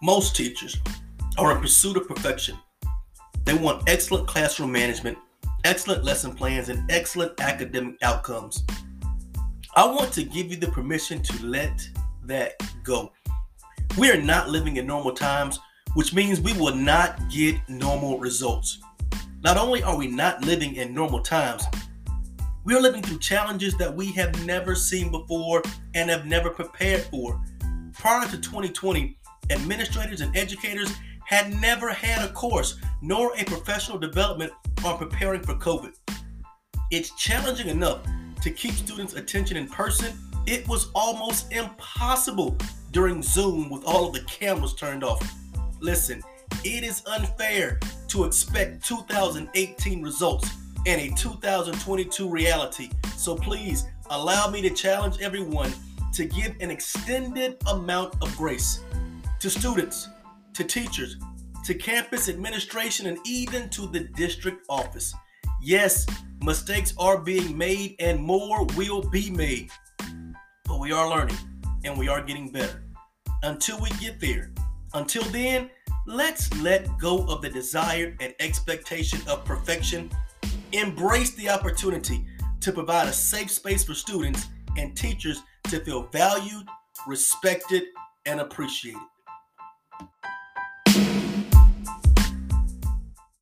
Most teachers are in pursuit of perfection. They want excellent classroom management, excellent lesson plans, and excellent academic outcomes. I want to give you the permission to let that go. We are not living in normal times, which means we will not get normal results. Not only are we not living in normal times, we are living through challenges that we have never seen before and have never prepared for. Prior to 2020, administrators and educators had never had a course nor a professional development on preparing for COVID. It's challenging enough to keep students' attention in person. It was almost impossible during Zoom with all of the cameras turned off. Listen, it is unfair to expect 2018 results and a 2022 reality. So please allow me to challenge everyone to give an extended amount of grace to students, to teachers, to campus administration, and even to the district office. Yes, mistakes are being made and more will be made, but we are learning and we are getting better. Until we get there, until then, let's let go of the desire and expectation of perfection. Embrace the opportunity to provide a safe space for students and teachers to feel valued, respected, and appreciated.